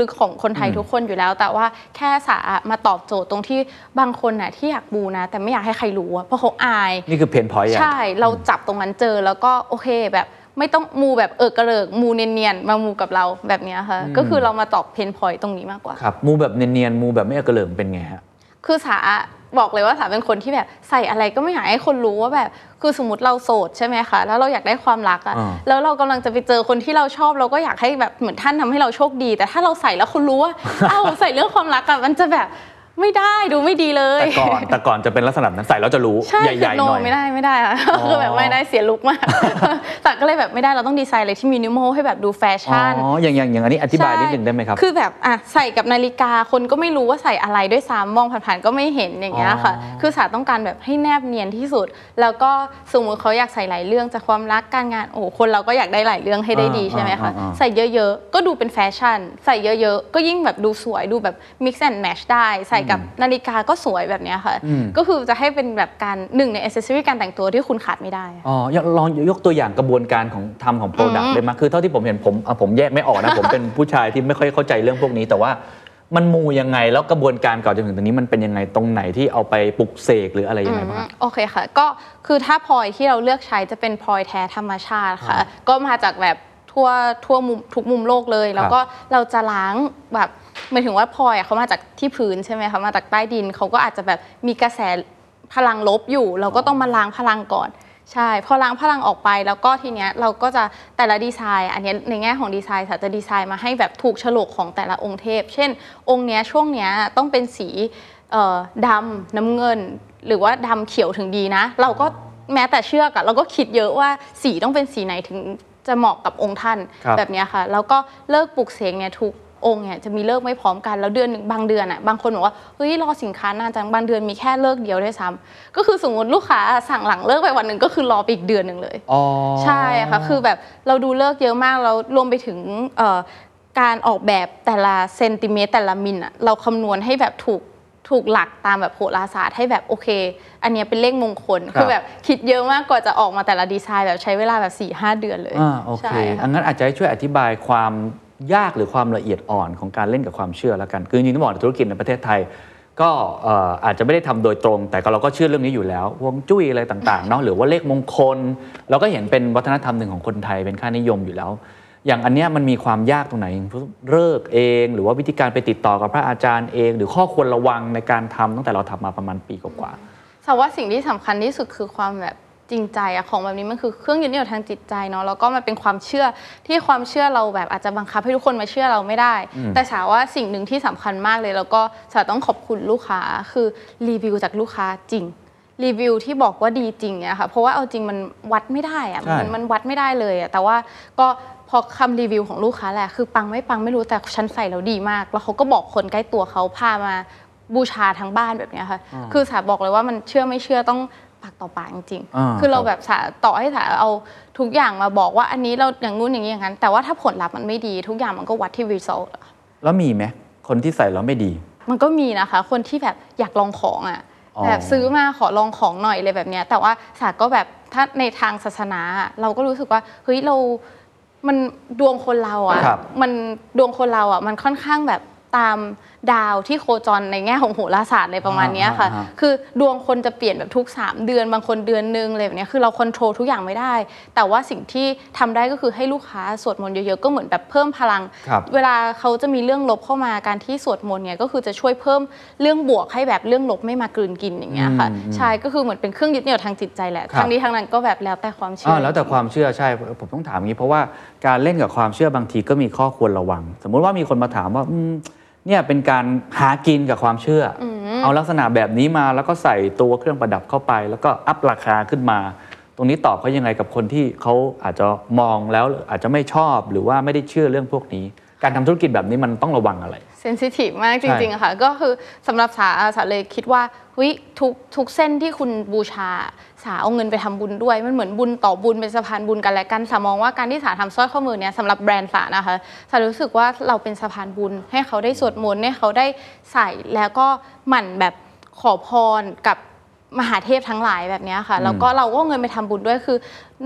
ลึกๆของคนไทยทุกคนอยู่แล้ว แต่ว่าแค่สามาตอบโจทย์ตรงที่บางคนน่ะที่อยากมูนะ แต่ไม่อยากให้ใครรู้อะเพราะเขาอาย นี่คือ pain point ใช่ เราจับตรงนั้นเจอแล้วก็โอเคแบบไม่ต้องมูแบบเอิกเกริกมูเนียนๆมามูกับเราแบบเนี้ยค่ะก็คือเรามาตอบ pain point ตรงนี้มากกว่าครับมูแบบเนียนๆมูแบบไม่เอากระเหลิงเป็นไงฮะ คือสาบอกเลยว่าสาเป็นคนที่แบบใส่อะไรก็ไม่อยากให้คนรู้ว่าแบบ คือสมมติเราโสดใช่ไหมคะ แล้วเราอยากได้ความรักอะอ่าแล้วเรากำลังจะไปเจอคนที่เราชอบเราก็อยากให้แบบเหมือนท่านทำให้เราโชคดี แต่ถ้าเราใส่แล้วคนรู้ว่าเอ้าใส่เรื่องความรักอะมันจะแบบ ไม่ได้ดูไม่ดีเลย แต่ก่อนแต่ก่อนจะเป็นลักษณะนั้นใส่แล้วจะรู้ใช่ใหญ่คือๆโนหน่อยไม่ได้ไม่ได้อะอ๋อคือแบบไม่ได้เสียลุกมาก แต่ก็เลยแบบไม่ได้เราต้องดีไซน์อะไรที่มินิมอลให้แบบดูแฟอ๋ชั่นออย่างอย่างอย่างอันนี้อธิบายนิดหนึ่งได้ไหมครับ คือแบบอะใส่กับนาฬิกาคนก็ไม่รู้ว่าใส่อะไรด้วยซ้ำมองผ่านๆก็ไม่เห็นอย่างเงี้ยค่ะอ๋อคือสาต้องการแบบให้แนบเนียนที่สุด แล้วก็สมมติเขาอยากใส่หลายเรื่องจากความรักการงานโอ้โหคนเราก็อยากได้หลายเรื่องให้ได้ดีใช่ไหมคะอ่าๆๆใส่เยอะๆก็ดูเป็นแฟชั่น ใส่เยอะๆก็ยิ่งแบบดูสวยดูแบบ mix and match ได้ใส่กับนาฬิกาก็สวยแบบเนี้ยค่ะอืมก็คือจะให้เป็นแบบการหนึ่งในอ c เซสซอรี่การแต่งตัวที่คุณขาดไม่ได้ อ๋อยังลองยกตัวอย่างกระบวนการของทำของ product ได้ไหมคือเท่าที่ผมเห็นผมอะผมแยกไม่ออกนะ ผมเป็นผู้ชายที่ไม่ค่อยเข้าใจเรื่องพวกนี้ แต่ว่ามันมูยังไงแล้วกระบวนการก่อนจนถึงตรงนี้มันเป็นยังไงตรงไหนที่เอาไปปลุกเสกหรืออะไรยังไงบ้างอืมโอเคค่ะ ก็คือถ้าพลอยที่เราเลือกใช้จะเป็นพลอยแท้ธรรมชาติค่ะ ก็มาจากแบบทั่วทั่วมุมทุกมุมโลกเลย แล้วก็เราจะล้างแบบ หมายถึงว่าพลอยอะเขามาจากที่พื้นใช่ไหมคะมาจากใต้ดินเขาก็อาจจะแบบมีกระแสพลังลบอยู่ เราก็ต้องมาล้างพลังก่อน ใช่ พอล้างพลังออกไปแล้วก็ทีเนี้ยเราก็จะแต่ละดีไซน์ อันเนี้ยในแง่ของดีไซน์ค่ะจะดีไซน์มาให้แบบถูกโฉลกของแต่ละองค์เทพ เช่น องค์เนี้ยช่วงเนี้ยต้องเป็นสีเอ่อดำน้ำเงิน หรือว่าดำเขียวถึงดีนะ เราก็แม้แต่เชือกอะเราก็คิดเยอะว่าสีต้องเป็นสีไหนถึงจะเหมาะกับองค์ท่านครับ แบบเนี้ยค่ะ แล้วก็เลิกปลุกเสกเนี่ยทุก องค์เนี่ยจะมีเลิกไม่พร้อมกันแล้วเดือนหนึ่งบางเดือนอะบางคนบอกว่าเฮ้ยรอสินค้านานจังบางเดือนมีแค่เลิกเดียวด้วยซ้ำก็คือสมมติลูกค้าสั่งหลังเลิกไปวันหนึ่งก็คือรอไปอีกเดือนหนึ่งเลยอ๋อใช่ค่ะคือแบบเราดูเลิกเยอะมากเรารวมไปถึงเอ่อการออกแบบแต่ละเซนติเมตรแต่ละมิลอะเราคำนวณให้แบบถูกถูกหลักตามแบบโหราศาสตร์ให้แบบโอเค อันเนี้ยเป็นเลขมงคลครับคือแบบคิดเยอะมากกว่าจะออกมาแต่ละดีไซน์แบบใช้เวลาแบบ4ี่หเดือนเลยอ่าโอเคใช่ค่ะอังั้นอาจจะให้ช่วยอธิบายความ ยากหรือความละเอียดอ่อนของการเล่นกับความเชื่อแล้วกัน คือจริงๆต้องบอกธุรกิจในประเทศไทย ก็อาจจะไม่ได้ทำโดยตรง แต่เราก็เชื่อเรื่องนี้อยู่แล้ววงจุ้ยอะไรต่างๆเนาะหรือว่าเลขมงคล เราก็เห็นเป็นวัฒนธรรมหนึ่งของคนไทยเป็นค่านิยมอยู่แล้ว อย่างอันเนี้ยมันมีความยากตรงไหนเลิกเอง หรือว่าวิธีการไปติดต่อกับพระอาจารย์เอง หรือข้อควรระวังในการทำตั้งแต่เราทำมาประมาณปีกว่าแต่ว่าสิ่งที่สำคัญที่สุดคือความแบบ จริงใจอะของแบบนี้มันคือเครื่องยึดเหนี่ยวทางจิตใจเนาะแล้วก็มันเป็นความเชื่อที่ความเชื่อเราแบบอาจจะบังคับให้ทุกคนมาเชื่อเราไม่ได้ แต่สาว่าสิ่งหนึ่งที่สำคัญมากเลย แล้วก็สาต้องขอบคุณลูกค้าคือรีวิวจากลูกค้าจริงรีวิวที่บอกว่าดีจริงเนี่ยค่ะเพราะว่าเอาจริงมันวัดไม่ได้อะใช่มันมันวัดไม่ได้เลยอะแต่ว่าก็พอคำรีวิวของลูกค้าแหละคือปังไม่ปังไม่รู้แต่ฉันใส่แล้วดีมาก แล้วเขาก็บอกคนใกล้ตัวเขาพามาบูชาทั้งบ้านแบบเนี้ยค่ะ คือสาบอกเลยว่ามันเชื่อไม่เชื่อต้อง ปากต่อปากจริงอ่าๆคือเราครับแบบสาต่อให้สาเอาทุกอย่างมาบอกว่าอันนี้เราอย่างงู้นอย่างนี้อย่างนั้น แต่ว่าถ้าผลลัพธ์มันไม่ดีทุกอย่างมันก็วัดที่ result อะแล้วมีไหมคนที่ใส่แล้วไม่ดี มันก็มีนะคะ คนที่แบบอยากลองของอะอ๋อ แบบซื้อมาขอลองของหน่อยเลยแบบเนี้ยแต่ว่าสาก็แบบถ้าในทางศาสนาอะเราก็รู้สึกว่าเฮ้ยเรามันดวงคนเราอะครับมันดวงคนเราอะมันค่อนข้างแบบตาม ดาวที่โคจรในแง่ของโหราศาสตร์อะไรประมาณเนี้ยค่ะอ่าฮะคือดวงคนจะเปลี่ยนแบบทุก 3 เดือนบางคนเดือนนึงอะไรแบบเนี้ยคือเราควบคุมทุกอย่างไม่ได้ แต่ว่าสิ่งที่ทำได้ก็คือให้ลูกค้าสวดมนต์เยอะๆ ก็เหมือนแบบเพิ่มพลังครับเวลาเขาจะมีเรื่องลบเข้ามาการที่สวดมนต์เนี่ยก็คือจะช่วยเพิ่มเรื่องบวกให้แบบเรื่องลบไม่มากลืนกินอย่างเงี้ยค่ะอืมอืมใช่ก็คือเหมือนเป็นเครื่องยึดเหนี่ยวทางจิตใจแหละครับทางนี้ทางนั้นก็แบบแล้วแต่ความเชื่อ่าแล้วแต่ความเชื่อใช่ผมต้องถามอย่างนี้ เพราะว่าการเล่นกับความเชื่อบางทีก็มีข้อควรระวัง สมมุติว่ามีคนมาถามว่าอืม เนี่ยเป็นการหากินกับความเชื่ออเอาลักษณะแบบนี้มาแล้วก็ใส่ตัวเครื่องประดับเข้าไป แล้วก็อัพราคาขึ้นมา ตรงนี้ตอบเขายังไงกับคนที่เขาอาจจะมองแล้วอาจจะไม่ชอบหรือว่าไม่ได้เชื่อเรื่องพวกนี้ การทำธุรกิจแบบนี้มันต้องระวังอะไรเซนซิทีฟมากจริงๆอะค่ะก็คือสำหรับสาสาเลยคิดว่าเฮ้ยทุกทุกเส้นที่คุณบูชา สาเอาเงินไปทำบุญด้วย มันเหมือนบุญต่อบุญเป็นสะพานบุญกันและกันสามองว่าการที่สาทำสร้อยข้อมือเนี้ยสำหรับแบรนด์สานะคะสารู้สึกว่าเราเป็นสะพานบุญ ให้เขาได้สวดมนต์ให้เขาได้ใส่แล้วก็หมั่นแบบขอพรกับมหาเทพทั้งหลายแบบนี้ค่ะแล้วก็เราก็เอาเงินไปทำบุญด้วยคือ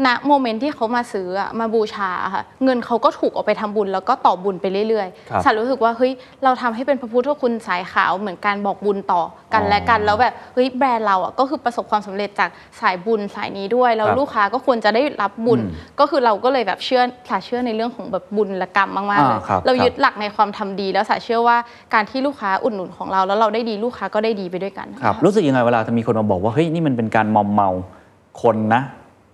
ณโมเมนต์ที่เขามาซื้ออะมาบูชาอะค่ะเงินเขาก็ถูกเอาไปทำบุญแล้วก็ต่อบุญไปเรื่อยครับๆสารู้สึกว่าเฮ้ยเราทำให้เป็นพระพุทธคุณสายขาวเหมือนการบอกบุญต่อกันอ๋อและกัน แล้วแบบเฮ้ยแบรนด์เราอะก็คือประสบความสำเร็จจากสายบุญสายนี้ด้วย แล้วครับลูกค้าก็ควรจะได้รับบุญ อืมก็คือเราก็เลยแบบเชื่อสาเชื่อในเรื่องของแบบบุญและกรรมมากๆเลยอ่าครับเราครับยึดหลักในความทำดีแล้วสาเชื่อว่าการที่ลูกค้าอุดหนุนของเรา แล้วเราได้ดีลูกค้าก็ได้ดีไปด้วยกัน ครับรู้สึกยังไงเวลาถ้ามีคนมาบอกว่าเฮ้ยนี่มันเป็นการมอมเมาคนนะ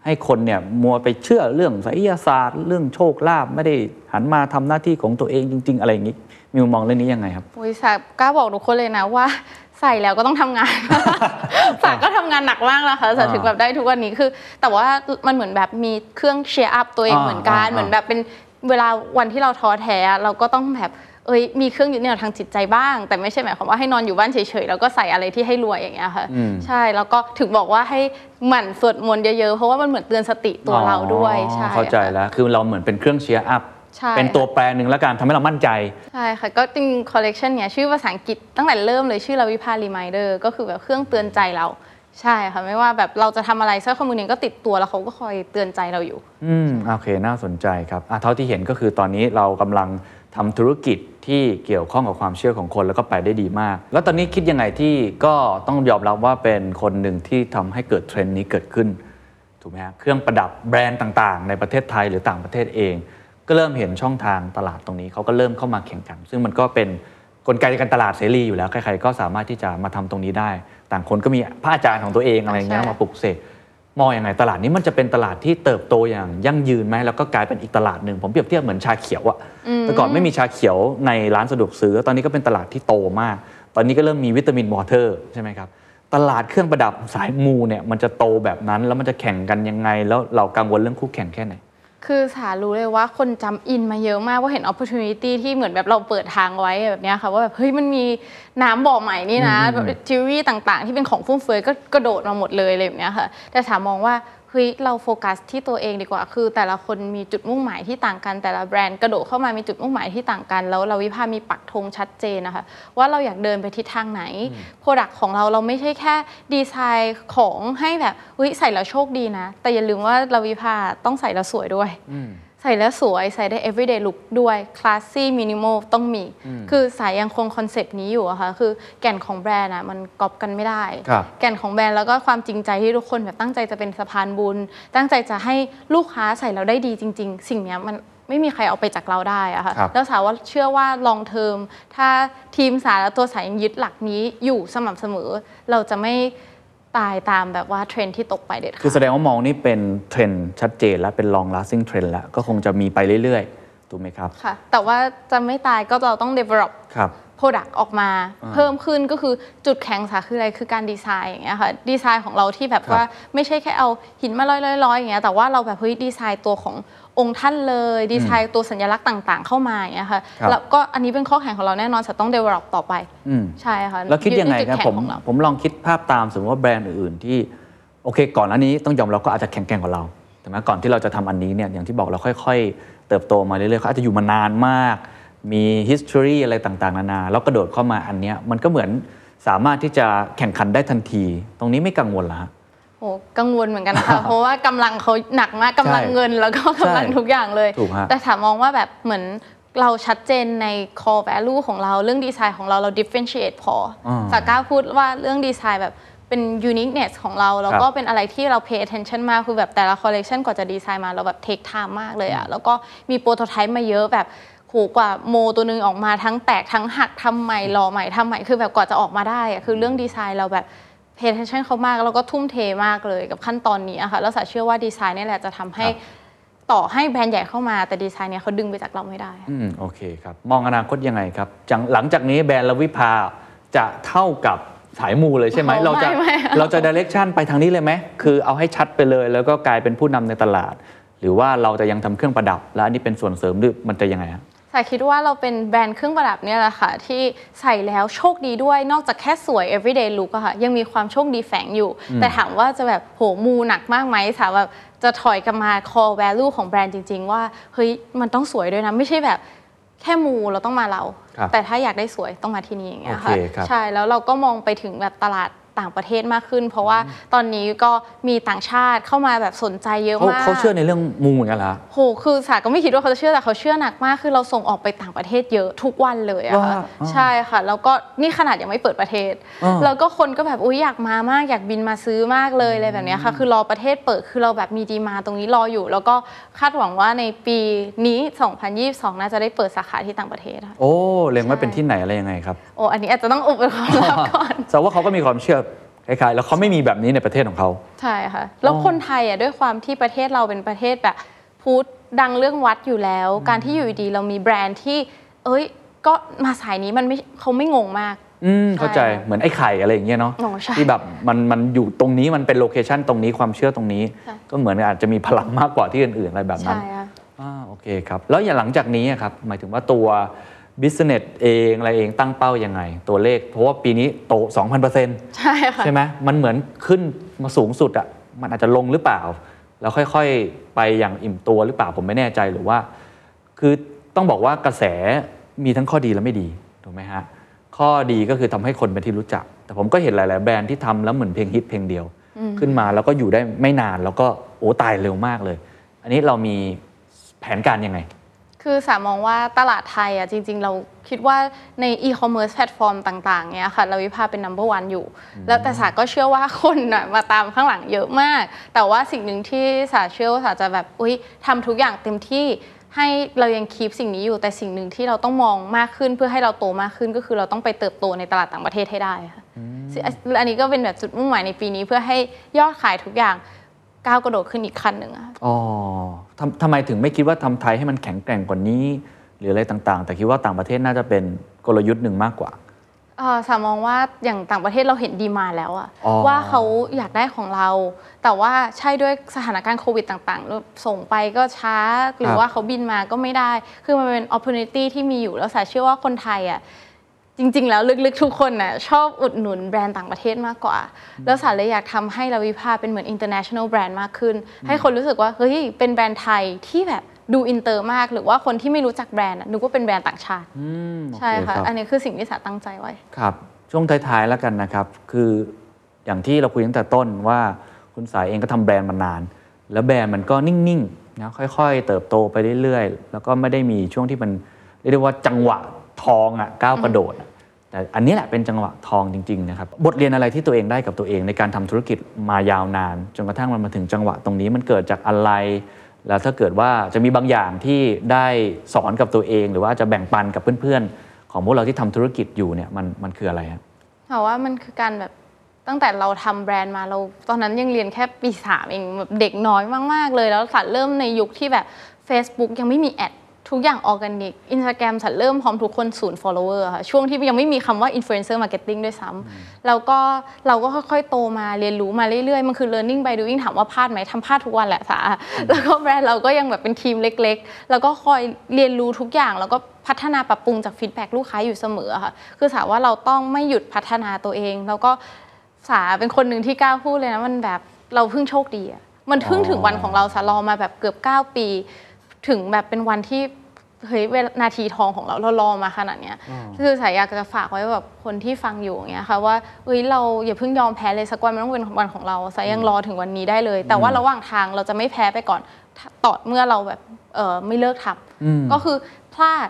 ให้คนเนี่ยมัวไปเชื่อเรื่องไสยศาสตร์ เรื่องโชคลาภไม่ได้หันมาทำหน้าที่ของตัวเองจริง ๆ อะไรอย่างนี้มีมุมมองเรื่องนี้ยังไงครับโอ้ยสากล้าบอกทุกคนเลยนะว่าใส่แล้วก็ต้องทำงาน สาก็ทำงานหนักมากแล้วค่ะสาถึงแบบได้ทุกวันนี้คือ แต่ว่ามันเหมือนแบบมีเครื่องเชียร์อัพตัวเองอ่าเหมือนกันอ่าเหมือนแบบเป็นเวลาวันที่เราท้อแท้อะเราก็ต้องแบบ เอ้ยมีเครื่องยึดเหนี่ยวทางจิตใจบ้าง แต่ไม่ใช่หมายความว่าให้นอนอยู่บ้านเฉยๆแล้วก็ใส่อะไรที่ให้รวยอย่างเงี้ยค่ะอืมใช่แล้วก็ถึงบอกว่าให้หมั่นสวดมนต์เยอะๆ เพราะว่ามันเหมือนเตือนสติตัวเราด้วยอ๋อใช่เข้าใจค่ะแล้วคือเราเหมือนเป็นเครื่อง cheer up ใช่เป็นตัวแปรหนึ่งแล้วกันทำให้เรามั่นใจ ใช่ค่ะ ก็จริงคอลเลกชันเนี้ยชื่อภาษาอังกฤษตั้งแต่เริ่มเลยชื่อลาวิภา reminder ก็คือแบบเครื่องเตือนใจเราใช่ค่ะ ไม่ว่าแบบเราจะทำอะไรสร้อยข้อมือเนี้ยก็ติดตัวแล้วเขาก็คอยเตือนใจเราอยู่ อืมโอเค น่าสนใจครับอะเท่าที่เห็นก็คือตอนนี้เรากำลัง ทำธุรกิจที่เกี่ยวข้องกับความเชื่อของคนแล้วก็ไปได้ดีมาก แล้วตอนนี้คิดยังไงที่ก็ต้องยอมรับว่าเป็นคนหนึ่งที่ทำให้เกิดเทรนด์นี้เกิดขึ้นถูกไหมฮะเครื่องประดับแบรนด์ต่างๆ ในประเทศไทยหรือต่างประเทศเอง ก็เริ่มเห็นช่องทางตลาดตรงนี้เขาก็เริ่มเข้ามาแข่งขัน ซึ่งมันก็เป็นกลไกการตลาดเสรีอยู่แล้วใครๆก็สามารถที่จะมาทำตรงนี้ได้ ต่างคนก็มีพระอาจารย์ของตัวเองอะไรอย่างเงี้ยใช่มาปลุกเสก มองยังไงตลาดนี้มันจะเป็นตลาดที่เติบโตอย่างยั่งยืนไหมแล้วก็กลายเป็นอีกตลาดหนึ่งผมเปรียบเทียบเหมือนชาเขียวอะแต่ก่อนไม่มีชาเขียวในร้านสะดวกซื้อ ตอนนี้ก็เป็นตลาดที่โตมาก ตอนนี้ก็เริ่มมี vitamin water ใช่ไหมครับตลาดเครื่องประดับสายมูเนี่ยมันจะโตแบบนั้นแล้วมันจะแข่งกันยังไง แล้วเรากังวลเรื่องคู่แข่งแค่ไหน คือสารู้เลยว่าคน jump in มาเยอะมากว่าเห็น opportunity ที่เหมือนแบบเราเปิดทางไว้แบบเนี้ยค่ะว่าแบบเฮ้ยมันมีน้ำบ่อใหม่นี่นะแบบจิวเวลรี่ต่างๆ ที่เป็นของฟุ่มเฟือยก็กระโดดมาหมดเลยอะไรแบบเนี้ยค่ะ แต่สามองว่า เฮ้ยเราโฟกัสที่ตัวเองดีกว่า คือ แต่ละคนมีจุดมุ่งหมายที่ต่างกัน แต่ละแบรนด์กระโดดเข้ามามีจุดมุ่งหมายที่ต่างกัน แล้ว RAVIPA มีปักธงชัดเจนนะคะ ว่าเราอยากเดินไปทิศทางไหน product ของเราเราไม่ใช่แค่ดีไซน์ของให้แบบเฮ้ยใส่แล้วโชคดีนะ แต่อย่าลืมว่า RAVIPA ต้องใส่แล้วสวยด้วย ใส่แล้วสวยใส่ได้ everyday look ด้วย classy minimal ต้องมี คือสายังคงคอนเซปต์นี้อยู่อะค่ะคือแก่นของแบรนด์อะมันก๊อปกันไม่ได้ครับแก่นของแบรนด์แล้วก็ความจริงใจที่ทุกคนแบบตั้งใจจะเป็นสะพานบุญ ตั้งใจจะให้ลูกค้าใส่แล้วได้ดีจริง ๆ สิ่งเนี้ยมันไม่มีใครเอาไปจากเราได้อะค่ะครับแล้วสาว่าเชื่อว่า long term ถ้าทีมสารและตัวสายยังยึดหลักนี้อยู่สม่ำเสมอ เราจะไม่ ตายตามแบบว่าเทรนด์ที่ตกไปเด็ดคือแสดงว่ามองนี่เป็นเทรนด์ชัดเจนและเป็น long lasting trend แล้วก็คงจะมีไปเรื่อยๆ ถูกไหมครับ ค่ะ แต่ว่าจะไม่ตายก็เราต้อง develop ครับ Product ออกมาเพิ่มขึ้นก็คือจุดแข็งสาคืออะไรคือการดีไซน์อย่างเงี้ยค่ะดีไซน์ของเราที่แบบครับว่าไม่ใช่แค่เอาหินมาร้อยๆๆอย่างเงี้ยแต่ว่าเราแบบเฮ้ยดีไซน์ตัวขององค์ท่านเลย ดีไซน์ตัวสัญลักษณ์ต่างๆ เข้ามาอย่างเงี้ยค่ะครับ แล้วก็อันนี้เป็นข้อแข่งของเราแน่นอนจะต้อง develop ต่อไปอืม ใช่ค่ะแล้วคิดยังไงดในครับจุแข็ผมของเรา ผมลองคิดภาพตามสมมติว่าแบรนด์อื่นๆที่โอเค ก่อนอันนี้ต้องยอมรับก็อาจจะแข็งแกร่งกว่าเราแต่ไหมก่อนที่เราจะทำอันนี้เนี่ยอย่างที่บอกเราค่อย ๆ เติบโตมาเรื่อยๆเขาอาจจะอยู่มานานมาก มี history อะไรต่างๆ นานา แล้วกระโดดเข้ามาอันเนี้ยมันก็เหมือนสามารถที่จะแข่งขันได้ทันที ตรงนี้ไม่กังวลเหรอฮะโอ้กังวลเหมือนกันค่ะ เพราะว่ากำลังเขาหนักมากกำลังเงินแล้วก็กำลังใช่ทุกอย่างเลยถูกฮะแต่ถามมองว่าแบบเหมือนเราชัดเจนใน core value ของเราเรื่องดีไซน์ของเราเรา differentiate พออาสากล้าพูดว่าเรื่องดีไซน์แบบ เป็น uniqueness ของเรา แล้วก็ครับเป็นอะไรที่เรา pay attention มาก คือแบบแต่ละ collection กว่าจะดีไซน์มาเราแบบ take time มากเลยอะแล้วก็มีโปรโตไทป์มาเยอะแบบโหกว่าโมตัวหนึงออกมาทั้งแตกทั้งหักทำใหม่รอใหม่ทำใหม่คือแบบกว่าจะออกมาได้อะคือเรื่องดีไซน์เราแบบ pay attention เขามากแล้วก็ทุ่มเทมากเลยกับขั้นตอนนี้อะค่ะแล้วสาเชื่อว่าดีไซน์นี่แหละจะทำให้ครับต่อให้แบรนด์ใหญ่เข้ามาแต่ดีไซน์เนี่ยเขาดึงไปจากเราไม่ได้ อืมโอเคครับ มองอนาคตยังไงครับจังหลังจากนี้แบรนด์ลวิภาจะเท่ากับ สายมูเลยใช่ไหมโอ้เราจะไม่ไม่เราจะดิเรกชันไปทางนี้เลยไหม คือเอาให้ชัดไปเลย แล้วก็กลายเป็นผู้นำในตลาด หรือว่าเราจะยังทำเครื่องประดับ แล้วอันนี้เป็นส่วนเสริมหรือมันจะยังไงฮะสายคิดว่าเราเป็นแบรนด์เครื่องประดับเนี่ยแหละค่ะ ที่ใส่แล้วโชคดีด้วยนอกจากแค่สวย everyday look อะค่ะยังมีความโชคดีแฝงอยู่ แต่ถามว่าจะแบบโหมูหนักมากไหมถามแบบจะถอยกลับมา core value ของแบรนด์จริง ๆ ว่าเฮ้ยมันต้องสวยด้วยนะ ไม่ใช่แบบ แค่มูเราต้องมาเรา ครับแต่ถ้าอยากได้สวยต้องมาที่นี่อย่างเงี้ยโอเคครับ ใช่แล้วเราก็มองไปถึงแบบตลาด ต่างประเทศมากขึ้น เพราะว่าตอนนี้ก็มีต่างชาติเข้ามาแบบสนใจเยอะเขามากเขาเชื่อในเรื่องมูเหมือนกันเหรอฮะโหคือสาก็ไม่คิดว่าเขาจะเชื่อแต่เขาเชื่อหนักมาก คือเราส่งออกไปต่างประเทศเยอะทุกวันเลยอะค่ะว่าอ๋อใช่ค่ะ แล้วก็นี่ขนาดยังไม่เปิดประเทศอ๋อแล้วก็คนก็แบบอุ้ยอยากมามากอยากบินมาซื้อมากเลยอะไรแบบเนี้ยค่ะ คือรอประเทศเปิดคือเราแบบมีดีมาตรงนี้รออยู่ แล้วก็คาดหวังว่าในปีนี้ 2022 น่าจะได้เปิดสาขาที่ต่างประเทศค่ะโอ้เล็งไว้เป็นที่ไหนอะไรยังไงครับโอ้อันนี้อาจจะต้องอุบเป็นความลับก่อนแต่ว่าเขาก็มีความเชื่อ คล้ายๆแล้วเขาไม่มีแบบนี้ในประเทศของเขา ใช่ค่ะ แล้วคนไทยอะด้วยความที่ประเทศเราเป็นประเทศแบบพูดดังเรื่องวัดอยู่แล้ว การที่อยู่ดีๆเรามีแบรนด์ที่ เอ้ย ก็มาสายนี้มันไม่เขาไม่งงมาก อืมเข้าใจใช่ค่ะเหมือนไอ้ไข่อะไรอย่างเงี้ยเนาะอ๋อใช่ที่แบบมันมันอยู่ตรงนี้มันเป็นโลเคชันตรงนี้ความเชื่อตรงนี้ใช่ก็เหมือนอาจจะมีพลังมากกว่าที่อื่นๆอะไรแบบนั้นใช่ค่ะอ่าโอเคครับ แล้วอย่างหลังจากนี้อะครับหมายถึงว่าตัว business เองอะไรเองตั้งเป้ายังไง ตัวเลข เพราะว่าปีนี้โต 2,000%ใช่ค่ะใช่ไหมมันเหมือนขึ้นมาสูงสุดอะมันอาจจะลงหรือเปล่า แล้วค่อยๆ ไปอย่างอิ่มตัวหรือเปล่าผมไม่แน่ใจหรือว่า คือต้องบอกว่ากระแสมีทั้งข้อดีและไม่ดีถูกไหมฮะข้อดีก็คือทำให้คนเป็นที่รู้จัก แต่ผมก็เห็นหลาย ๆ แบรนด์ที่ทำแล้วเหมือนเพลงฮิตเพลงเดียว ขึ้นมาแล้วก็อยู่ได้ไม่นานแล้วก็โอ้ตายเร็วมากเลย อันนี้เรามีแผนการยังไง คือสามองว่าตลาดไทยอะจริง ๆ เราคิดว่าในอีคอมเมิร์ซแพลตฟอร์มต่าง ๆเนี้ยค่ะ RAVIPA เป็น number one อยู่ แล้วแต่สาก็เชื่อว่าคนน่ะมาตามข้างหลังเยอะมาก แต่ว่าสิ่งหนึ่งที่สาเชื่อว่าสาจะแบบอุ้ยทำทุกอย่างเต็มที่ให้เรายัง keep สิ่งนี้อยู่แต่สิ่งหนึ่งที่เราต้องมองมากขึ้นเพื่อให้เราโตมากขึ้นก็คือเราต้องไปเติบโตในตลาดต่างประเทศให้ได้ค่ะซึ่งอันนี้ก็เป็นแบบจุดมุ่งหมายในปีนี้เพื่อให้ยอดขายทุกอย่าง ก้าวกระโดดขึ้นอีกขั้นหนึ่งอะค่ะอ๋อทำทำไมถึงไม่คิดว่าทำไทยให้มันแข็งแกร่งกว่านี้ หรืออะไรต่างๆ แต่คิดว่าต่างประเทศน่าจะเป็นกลยุทธ์หนึ่งมากกว่าเอ่อสามมองว่าอย่างต่างประเทศเราเห็นดีมาแล้วอะอ๋อว่าเขาอยากได้ของเรา แต่ว่าใช่ด้วยสถานการณ์โควิดต่างๆ ส่งไปก็ช้าหรือว่าเขาบินมาก็ไม่ได้ คือมันเป็น opportunity ที่มีอยู่แล้วสายเชื่อว่าคนไทยอะ จริง ๆ แล้วลึกๆ ทุกคนน่ะชอบอุดหนุนแบรนด์ต่างประเทศมากกว่า แล้วสาเลยอยากทำให้ RAVIPA เป็นเหมือน international brand มากขึ้น ให้คนรู้สึกว่าเฮ้ยเป็นแบรนด์ไทยที่แบบดูอินเตอร์มากหรือว่าคนที่ไม่รู้จักแบรนด์อะนึกว่าเป็นแบรนด์ต่างชาติอืมโอเใช่ค่ะรับอันนี้คือสิ่งที่สาตั้งใจไว้ครับ ช่วงท้ายๆแล้วกันนะครับ คืออย่างที่เราคุยตั้งแต่ต้นว่าคุณสาเองก็ทำแบรนด์มานาน แล้วแบรนด์มันก็นิ่งๆนะค่อย ๆ เติบโตไปเรื่อยๆแล้วก็ไม่ได้มีช่วงที่มันเรียกได้ว่าจังหวะ ทองอะก้าวกระโดดอะแต่อันนี้แหละเป็นจังหวะทองจริงๆนะครับบทเรียนอะไรที่ตัวเองได้กับตัวเองในการทำธุรกิจมายาวนาน จนกระทั่งมันมาถึงจังหวะตรงนี้มันเกิดจากอะไร แล้วถ้าเกิดว่าจะมีบางอย่างที่ได้สอนกับตัวเอง หรือว่าจะแบ่งปันกับเพื่อนๆ ของพวกเราที่ทำธุรกิจอยู่เนี่ยมันมันคืออะไรครับถามว่ามันคือการแบบตั้งแต่เราทำแบรนด์มาเรา ตอนนั้นยังเรียนแค่ปีสามเองแบบเด็กน้อยมาก ๆ เลยแล้วสัตว์เริ่มในยุคที่แบบ Facebook ยังไม่มี ad ทุกอย่างออร์แกนิกอินสตาแกรมสาเริ่มพร้อมทุกคนศูนย์ follower ค่ะ ช่วงที่ยังไม่มีคำว่า influencer marketing ด้วยซ้ำแล้วก็เราก็ค่อยๆ โตมาเรียนรู้มาเรื่อยๆ มันคือ learning by doing ถามว่าพลาดไหมทำพลาดทุกวันแหละสาแล้วก็แบรนด์เราก็ยังแบบเป็นทีมเล็กๆ แล้วก็คอยเรียนรู้ทุกอย่างแล้วก็พัฒนาปรับปรุงจาก feedback ลูกค้าอยู่เสมอค่ะคือสาว่าเราต้องไม่หยุดพัฒนาตัวเอง แล้วก็สาเป็นคนหนึ่งที่กล้าพูดเลยนะมันแบบเราเพิ่งโชคดีอะมันเพิ่งถึงวันของเราสารอมาแบบเกือบ 9 ปี ถึงแบบเป็นวันที่ เฮ้ยเวลานาทีทองของเราเรารอมาขนาดเนี้ยคือสายอยากจะฝากไว้แบบคนที่ฟังอยู่อย่างเงี้ยค่ะว่าเอ้ยเราอย่าเพิ่งยอมแพ้เลยสักวันมันต้องเป็นวันของเราสายยังรอถึงวันนี้ได้เลย แต่ว่าระหว่างทางเราจะไม่แพ้ไปก่อนถ้าต่อเมื่อเราแบบเออไม่เลิกทำก็คือพลาด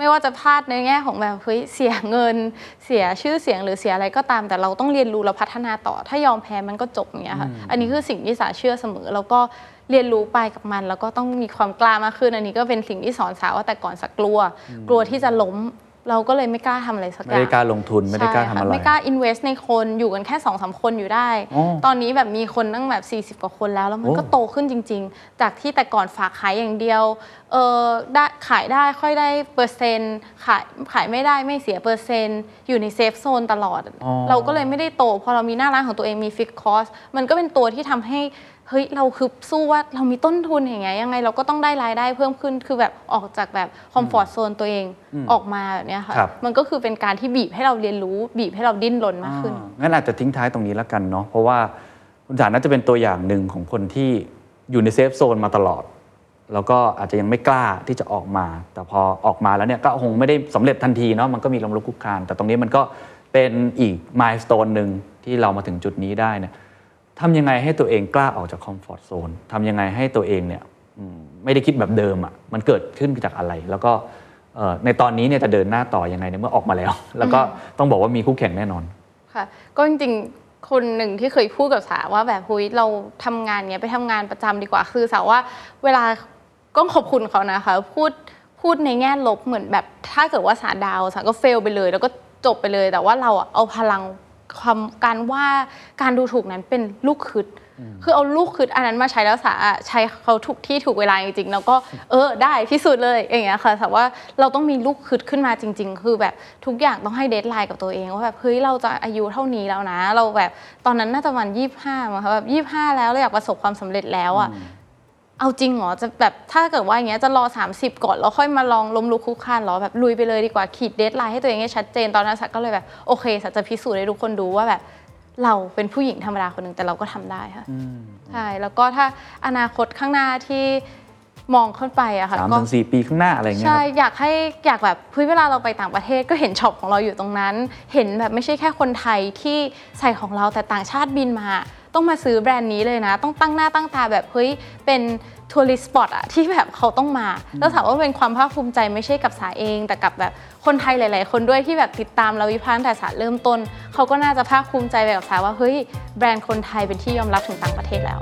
ไม่ว่าจะพลาดในแง่ของแบบเฮ้ยเสียเงิน เสียชื่อเสียงหรือเสียอะไรก็ตาม แต่เราต้องเรียนรู้แล้วพัฒนาต่อ ถ้ายอมแพ้มันก็จบอย่างเงี้ยค่ะอันนี้คือสิ่งที่สาเชื่อเสมอ แล้วก็เรียนรู้ไปกับมัน แล้วก็ต้องมีความกล้ามากขึ้น อันนี้ก็เป็นสิ่งที่สอนสาวว่าแต่ก่อนสักกลัว กลัวที่จะล้ม เราก็เลยไม่กล้าทำอะไรสักอไม่ย่างได้กล้าลงทุนไม่ได้กล้าใช่ทำค่ะอะไรไม่กล้า invest ในคนอยู่กันแค่2อสคนอยู่ได้ อ๋อตอนนี้แบบมีคนตั้งแบบ 40 กว่าคนแล้ว แล้วมันโอ้ ก็โตขึ้นจริง ๆ จากที่แต่ก่อนฝากขายอย่างเดียวเออได้ขายได้ค่อยได้เปอร์เซ็นต์ขายขายไม่ได้ไม่เสียเปอร์เซ็นต์อยู่ใน safe zone ตลอดอ๋อเราก็เลยไม่ได้โต พอเรามีหน้าร้านของตัวเองมี fixed cost มันก็เป็นตัวที่ทำให้ เฮ้ยเราคือรู้ว่าเรามีต้นทุนอย่างเงี้ยยังไงเราก็ต้องได้รายได้เพิ่มขึ้นคือแบบออกจากแบบคอมฟอร์ z โซนตัวเองออกมาแบบเนี้ยค่ะครับมันก็คือเป็นการที่บีบให้เราเรียนรู้ บีบให้เราดิ้นรนมากขึ้นอ่างั้นอาจจะทิ้งท้ายตรงนี้แล้วกันเนาะเพราะว่าคุณสาน่าจะเป็นตัวอย่างหนึ่งของคนที่อยู่ในเซฟโซนมาตลอด แล้วก็อาจจะยังไม่กล้าที่จะออกมา แต่พอออกมาแล้วเนี่ยก็คงไม่ได้สำเร็จทันทีเนาะมันก็มีลมลุกคลุกคลานแต่ตรงนี้มันก็เป็นอีกมายสเตนหนึ่งที่เรามาถึงจุดนี้ได้เนี่ย ทำยังไงให้ตัวเองกล้าออกจากคอมฟอร์ทโซนทำยังไงให้ตัวเองเนี่ยอืมไม่ได้คิดแบบเดิมอะ่ะมันเกิดขึ้นจากอะไร แล้วก็เอ่อในตอนนี้เนี่ยจะเดินหน้าต่อยังไงในเมื่อออกมาแล้ว แล้วก็ต้องบอกว่ามีคู่แข่งแน่นอนค่ะก็จริงๆคนหนึ่งที่เคยพูดกับสาว่าแบบหุยเราทำงานเนี้ยไปทำงานประจำดีกว่าคือสาว่าเวลาก็ขอบคุณเขานะคะพูดพูดในแง่ลบเหมือนแบบถ้าเกิดว่าสาดาวสาก็เฟลไปเลย แล้วก็จบไปเลยแต่ว่าเราอะเอาพลัง ความการว่าการดูถูกนั้นเป็นลูกคืดคือเอาลูกคืดอันนั้นมาใช้แล้วสาอะใช้เขาถูกที่ถูกเวลาจริงๆแล้วก็เออได้ที่สุดเลยอย่างเงี้ยค่ะแต่ว่าเราต้องมีลูกคืดขึ้นมาจริง ๆ คือแบบทุกอย่างต้องให้ deadline กับตัวเองว่าแบบเฮ้ยเราจะอายุเท่านี้แล้วนะ เราแบบตอนนั้นน่าจะประมาณยี่ห้ามั้งคะแบบยี่ห้าแล้วเราอยากประสบความสำเร็จแล้วอะ เอาจริงเหรอจะแบบถ้าเกิดว่าอย่างเงี้ยจะรอ 30 ก่อนแล้วค่อยมาลองล้มลุกคลุกคลานเหรอแบบลุยไปเลยดีกว่าขีด deadline ให้ตัวเองให้ชัดเจนตอนนั้นสาก็เลยแบบโอเคสาจะพิสูจน์ให้ทุกคนดูว่าแบบเราเป็นผู้หญิงธรรมดาคนหนึ่งแต่เราก็ทำได้ค่ะใช่แล้วก็ถ้าอนาคตข้างหน้าที่มองขึ้นไปอะค่ะสามก็ถึงสี่ปีข้างหน้าอะไรเงี้ยคใช่รับอยากให้อยากแบบเฮ้ยเวลาเราไปต่างประเทศก็เห็น shop ของเราอยู่ตรงนั้น เห็นแบบไม่ใช่แค่คนไทยที่ใส่ของเราแต่ต่างชาติบินมา ต้องมาซื้อแบรนด์นี้เลยนะ ต้องตั้งหน้าตั้งตาแบบเฮ้ยเป็น tourist spot อะที่แบบเขาต้องมา แล้วถามว่าเป็นความภาคภูมิใจไม่ใช่กับสาเอง แต่กับแบบคนไทยหลาย ๆ คนด้วยที่แบบติดตาม RAVIPA แต่สาเริ่มต้น เขาก็น่าจะภาคภูมิใจไปกับสาว่าเฮ้ยแบรนด์คนไทยเป็นที่ยอมรับถึงต่างประเทศแล้ว